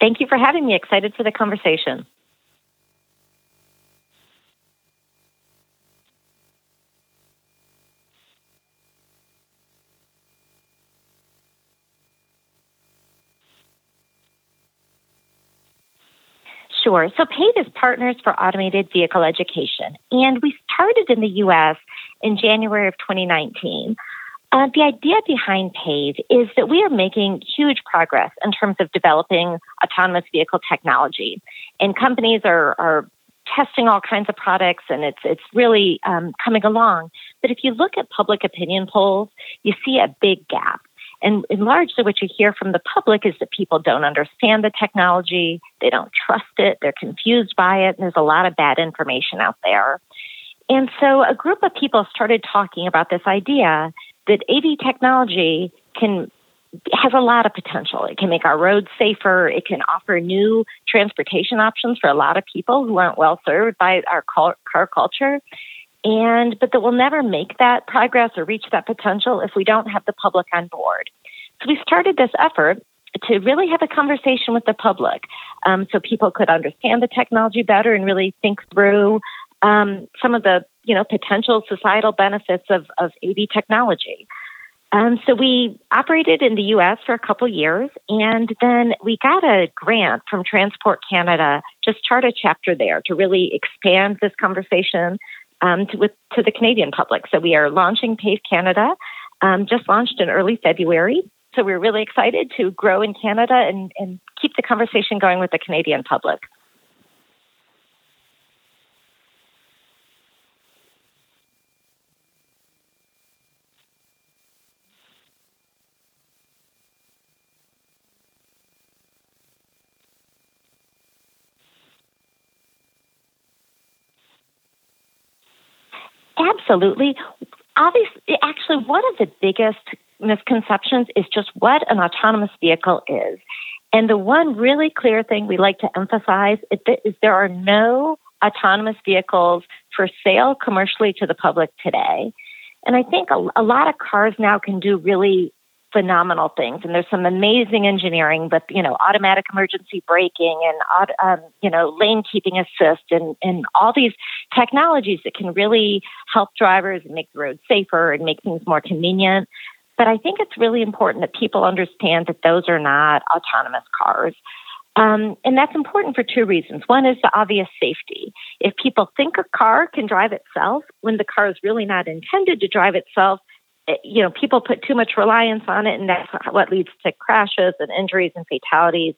Thank you for having me. Excited for the conversation. Sure. So PAVE is Partners for Automated Vehicle Education, and we started in the U.S. in January of 2019. Uh, the idea behind PAVE is that we are making huge progress in terms of developing autonomous vehicle technology, and companies are, are testing all kinds of products, and it's it's really um, coming along. But if you look at public opinion polls, you see a big gap. And, and largely what you hear from the public is that people don't understand the technology, they don't trust it, they're confused by it, and there's a lot of bad information out there. And so a group of people started talking about this idea that AV technology can has a lot of potential. It can make our roads safer. It can offer new transportation options for a lot of people who aren't well served by our car culture and but that we'll never make that progress or reach that potential if we don't have the public on board. So we started this effort to really have a conversation with the public, um, so people could understand the technology better and really think through um, some of the you know potential societal benefits of, of AV technology. Um, so we operated in the U.S. for a couple years, and then we got a grant from Transport Canada to start a chapter there to really expand this conversation um, to, with, to the Canadian public. So we are launching PAVE Canada, um, just launched in early February. So we're really excited to grow in Canada and, and keep the conversation going with the Canadian public. Absolutely. Obviously, actually, one of the biggest misconceptions is just what an autonomous vehicle is. And the one really clear thing we like to emphasize is there are no autonomous vehicles for sale commercially to the public today. And I think a, a lot of cars now can do really phenomenal things. And there's some amazing engineering with, you know, automatic emergency braking and, um, you know, lane keeping assist and, and all these technologies that can really help drivers and make the road safer and make things more convenient. But I think it's really important that people understand that those are not autonomous cars. Um, and that's important for two reasons. One is the obvious safety. If people think a car can drive itself when the car is really not intended to drive itself, you know, people put too much reliance on it, and that's what leads to crashes and injuries and fatalities.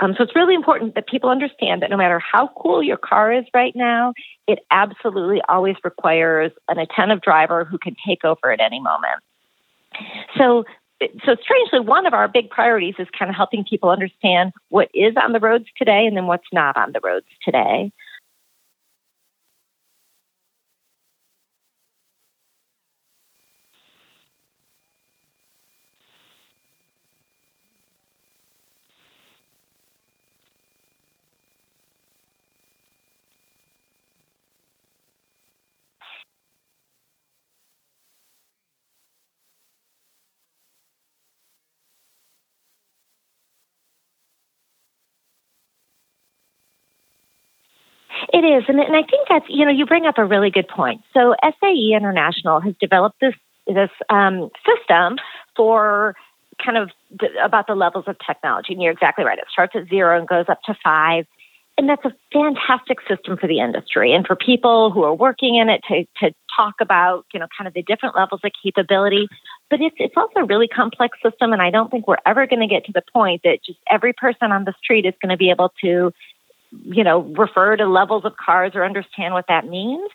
Um, so it's really important that people understand that no matter how cool your car is right now, it absolutely always requires an attentive driver who can take over at any moment. So so strangely, one of our big priorities is kind of helping people understand what is on the roads today and then what's not on the roads today. It is, and, and I think that's you know you bring up a really good point. So SAE International has developed this this um, system for kind of the, about the levels of technology, and you're exactly right. It starts at zero and goes up to five, and that's a fantastic system for the industry and for people who are working in it to to talk about you know kind of the different levels of capability. But it's it's also a really complex system, and I don't think we're ever going to get to the point that just every person on the street is going to be able to you know, refer to levels of cars or understand what that means.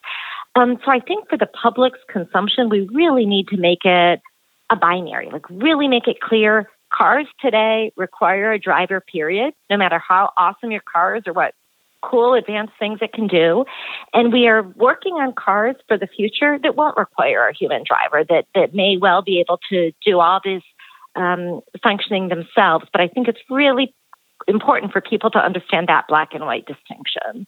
Um, so I think for the public's consumption, we really need to make it a binary, like really make it clear. Cars today require a driver, period, no matter how awesome your car is or what cool advanced things it can do. And we are working on cars for the future that won't require a human driver, that, that may well be able to do all this um, functioning themselves. But I think it's really important for people to understand that black and white distinction.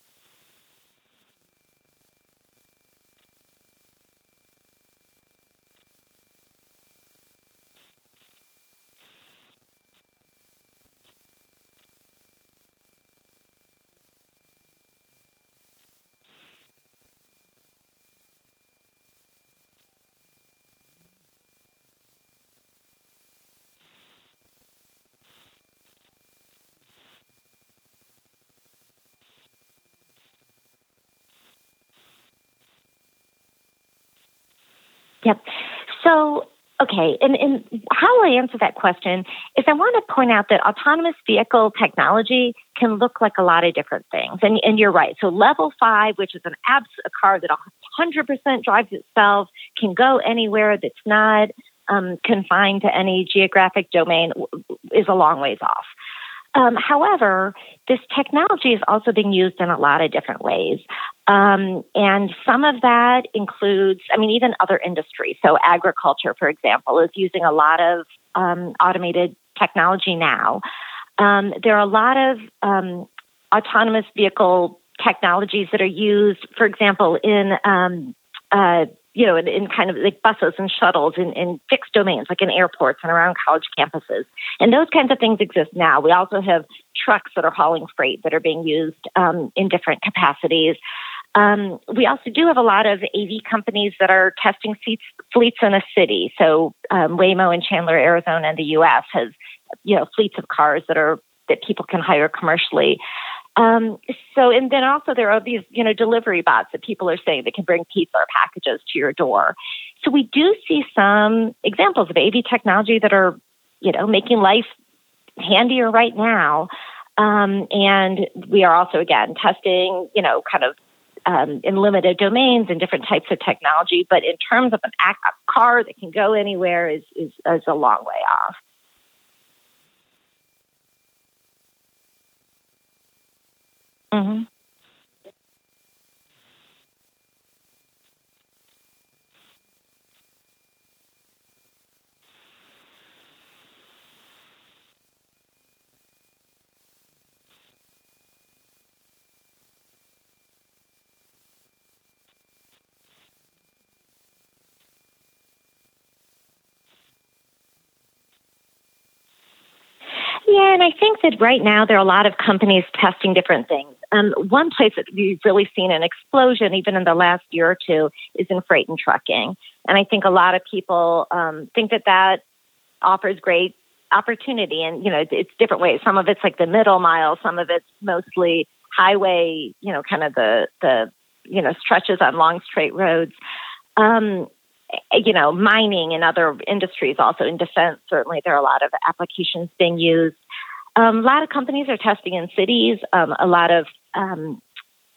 Yep. So Okay, and, and how I answer that question is I want to point out that autonomous vehicle technology can look like a lot of different things. And, and you're right. So, level five, which is an abs, a car that 100% drives itself, can go anywhere that's not um, confined to any geographic domain, is a long ways off. Um, however, this technology is also being used in a lot of different ways. Um, and some of that includes, I mean, even other industries. So, agriculture, for example, is using a lot of um, automated technology now. Um, there are a lot of um, autonomous vehicle technologies that are used, for example, in um, uh, you know, in, in, kind of like buses and shuttles in, in fixed domains, like in airports and around college campuses. And those kinds of things exist now. We also have trucks that are hauling freight that are being used um, in different capacities. Um, we also do have a lot of AV companies that are testing seats, fleets in a city. So um, Waymo in Chandler, Arizona, in the U.S. has you know fleets of cars that are that people can hire commercially. Um, so, and then also there are these, you know, delivery bots that people are saying that can bring pizza or packages to your door. So we do see some examples of AV technology that are, you know, making life handier right now. Um, and we are also again testing, you know, kind of um, in limited domains and different types of technology. But in terms of an act, a car that can go anywhere is, is, is a long way off. Mm-hmm. Yeah, and I think that right now there are a lot of companies testing different things. Um, one place that we've really seen an explosion, even in the last year or two, is in freight and trucking. And I think a lot of people um, think that that offers great opportunity. And, you know, it's different ways. Some of it's like the middle mile, some of it's mostly highway, you know, kind of the, the you know, stretches on long straight roads. Um, you know, mining and other industries, also in defense, certainly there are a lot of applications being used. Um, a lot of companies are testing in cities. Um, a lot of um,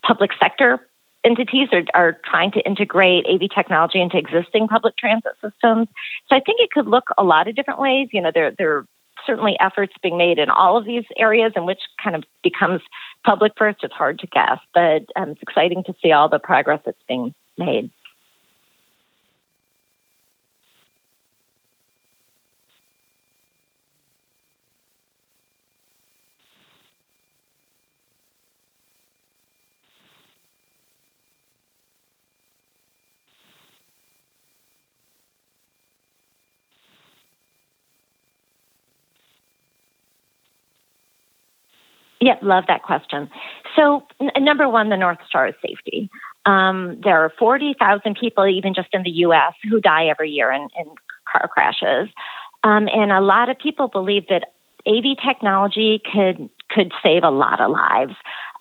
public sector entities are, are trying to integrate AV technology into existing public transit systems. So I think it could look a lot of different ways. You know, there, there are certainly efforts being made in all of these areas, and which kind of becomes public first, it's hard to guess. But um, it's exciting to see all the progress that's being made. Yeah, love that question. So, n- number one, the North Star is safety. Um, there are 40,000 people, even just in the US, who die every year in, in car crashes. Um, and a lot of people believe that AV technology could, could save a lot of lives.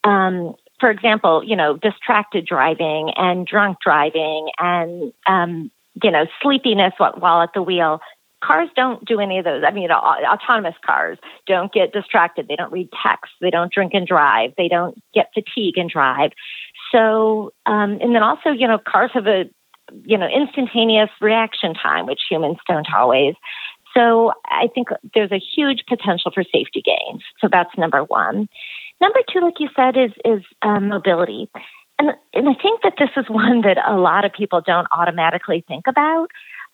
Um, for example, you know, distracted driving and drunk driving and, um, you know, sleepiness while at the wheel cars don't do any of those. I mean, autonomous cars don't get distracted. They don't read text. They don't drink and drive. They don't get fatigue and drive. So, um, and then also, you know, cars have a, you know, instantaneous reaction time, which humans don't always. So I think there's a huge potential for safety gains. So that's number one. Number two, like you said, is is um, mobility. And, and I think that this is one that a lot of people don't automatically think about.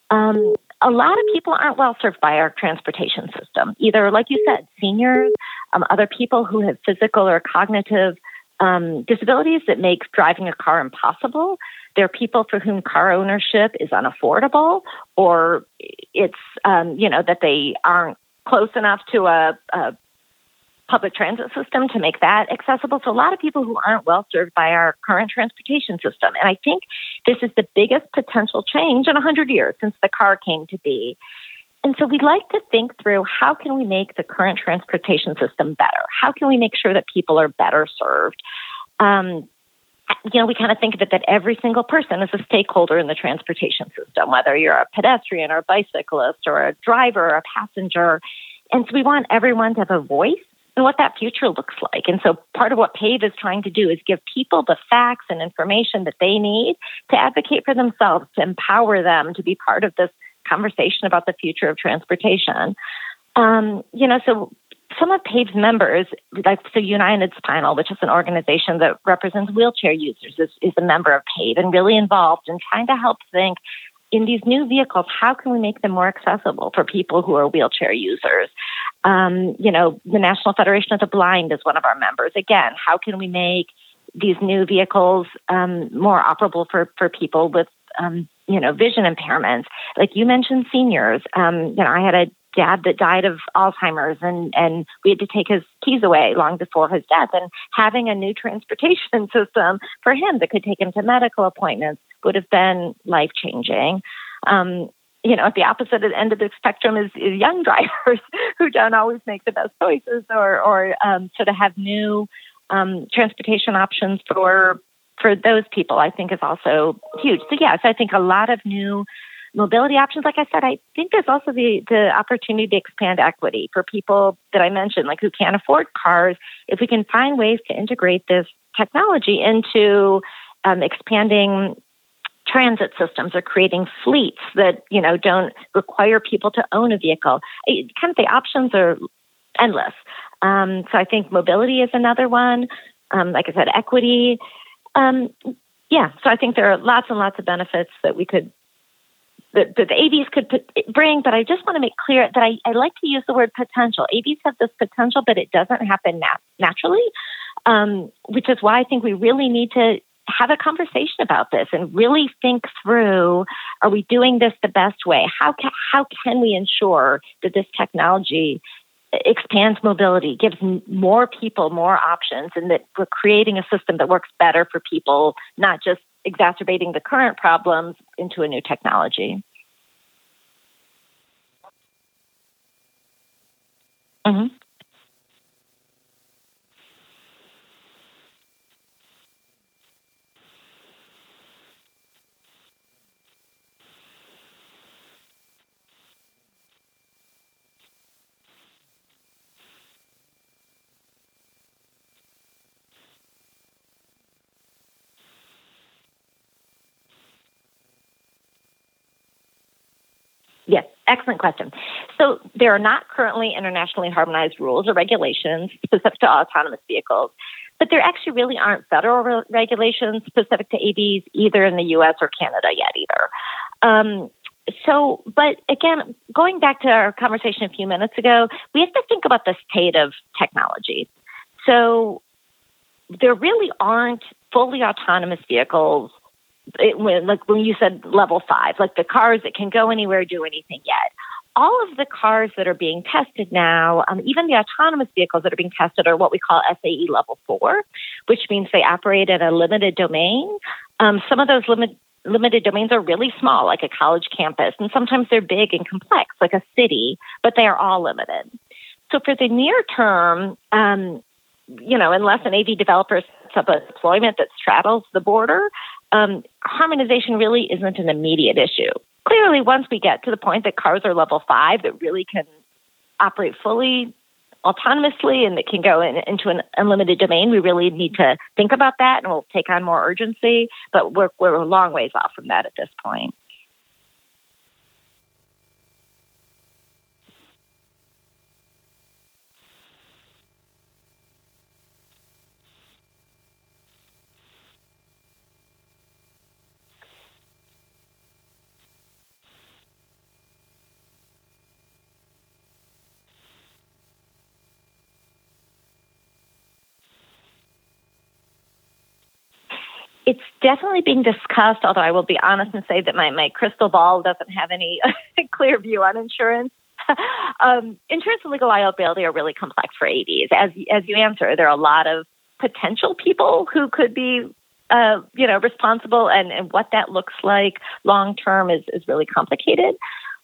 Um, a lot of people aren't well served by our transportation system. Either, like you said, seniors, um, other people who have physical or cognitive um, disabilities that make driving a car impossible. There are people for whom car ownership is unaffordable, or it's um, you know that they aren't close enough to a, a public transit system to make that accessible. to a lot of people who aren't well served by our current transportation system. And I think this is the biggest potential change in 100 years since the car came to be. And so we'd like to think through how can we make the current transportation system better? How can we make sure that people are better served? Um, you know, we kind of think of it that every single person is a stakeholder in the transportation system, whether you're a pedestrian or a bicyclist or a driver or a passenger. And so we want everyone to have a voice in what that future looks like. And so part of what PAVE is trying to do is give people the facts and information that they need to advocate for themselves, to empower them to be part of this conversation about the future of transportation. Um, you know, so some of PAVE's members, like so United Spinal, which is an organization that represents wheelchair users, is, is a member of PAVE and really involved in trying to help think in these new vehicles, how can we make them more accessible for people who are wheelchair users? Um, you know, the National Federation of the Blind is one of our members. Again, how can we make these new vehicles um, more operable for, for people with um, you know vision impairments like you mentioned seniors um, you know i had a dad that died of Alzheimer's and, and we had to take his keys away long before his death. And having a new transportation system for him that could take him to medical appointments would have been life changing. Um, you know, at the opposite end of the spectrum is, is young drivers who don't always make the best choices or, or um, sort of have new um, transportation options for for those people. I think is also huge. So yes, I think a lot of new mobility options, like I said, I think there's also the, the opportunity to expand equity for people that I mentioned, like who can't afford cars. If we can find ways to integrate this technology into um, expanding transit systems or creating fleets that you know don't require people to own a vehicle, it, kind of the options are endless. Um, so I think mobility is another one. Um, like I said, equity. Um, yeah, so I think there are lots and lots of benefits that we could that, that the AVs could put, bring, but I just want to make clear that I, I, like to use the word potential. AVs have this potential, but it doesn't happen nat- naturally, um, which is why I think we really need to have a conversation about this and really think through are we doing this the best way? How can, how can we ensure that this technology expands mobility, gives more people more options, and that we're creating a system that works better for people, not just exacerbating the current problems into a new technology. Mm-hmm. Yes, excellent question. So there are not currently internationally harmonized rules or regulations specific to autonomous vehicles, but there actually really aren't federal re- regulations specific to AVs either in the US or Canada yet either. Um, so, but again, going back to our conversation a few minutes ago, we have to think about the state of technology. So there really aren't fully autonomous vehicles it, when, like when you said level five, like the cars that can go anywhere, do anything yet. All of the cars that are being tested now, um, even the autonomous vehicles that are being tested, are what we call SAE level four, which means they operate in a limited domain. Um, some of those limit, limited domains are really small, like a college campus, and sometimes they're big and complex, like a city, but they are all limited. So for the near term, um, you know, unless an AV developer sets up a deployment that straddles the border, um, harmonization really isn't an immediate issue. Clearly, once we get to the point that cars are level five that really can operate fully autonomously and that can go in, into an unlimited domain, we really need to think about that and we'll take on more urgency. But we're, we're a long ways off from that at this point. It's definitely being discussed, although I will be honest and say that my, my crystal ball doesn't have any clear view on insurance. um, insurance and legal liability are really complex for AVs. As, as you answer, there are a lot of potential people who could be uh, you know, responsible and, and what that looks like long term is, is really complicated.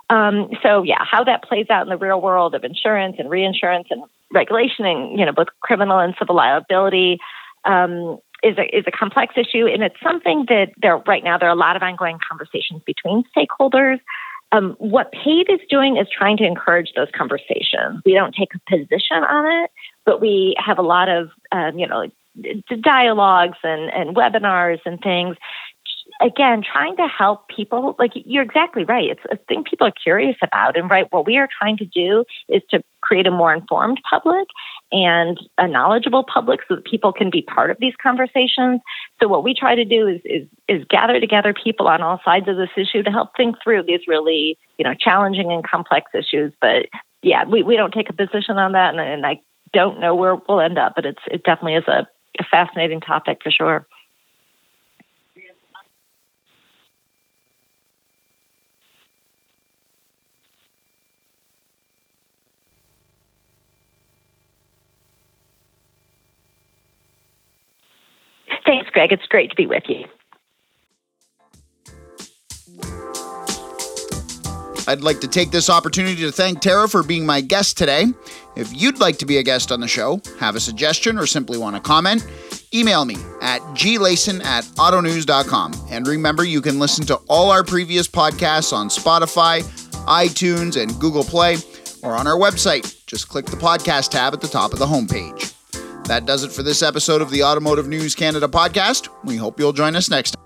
Um, so yeah, how that plays out in the real world of insurance and reinsurance and regulation and, you know, both criminal and civil liability um, is a, is a complex issue, and it's something that there right now there are a lot of ongoing conversations between stakeholders. Um, what PAVE is doing is trying to encourage those conversations. We don't take a position on it, but we have a lot of um, you know dialogues and, and webinars and things again, trying to help people, like you're exactly right. It's a thing people are curious about. And right, what we are trying to do is to create a more informed public and a knowledgeable public so that people can be part of these conversations. So what we try to do is, is, is gather together people on all sides of this issue to help think through these really, you know, challenging and complex issues. But yeah, we, we don't take a position on that and, and I don't know where we'll end up, but it's it definitely is a, a fascinating topic for sure. Thanks, Greg. It's great to be with you. I'd like to take this opportunity to thank Tara for being my guest today. If you'd like to be a guest on the show, have a suggestion, or simply want to comment, email me at glayson at autonews.com. And remember, you can listen to all our previous podcasts on Spotify, iTunes, and Google Play, or on our website. Just click the podcast tab at the top of the homepage. That does it for this episode of the Automotive News Canada podcast. We hope you'll join us next time.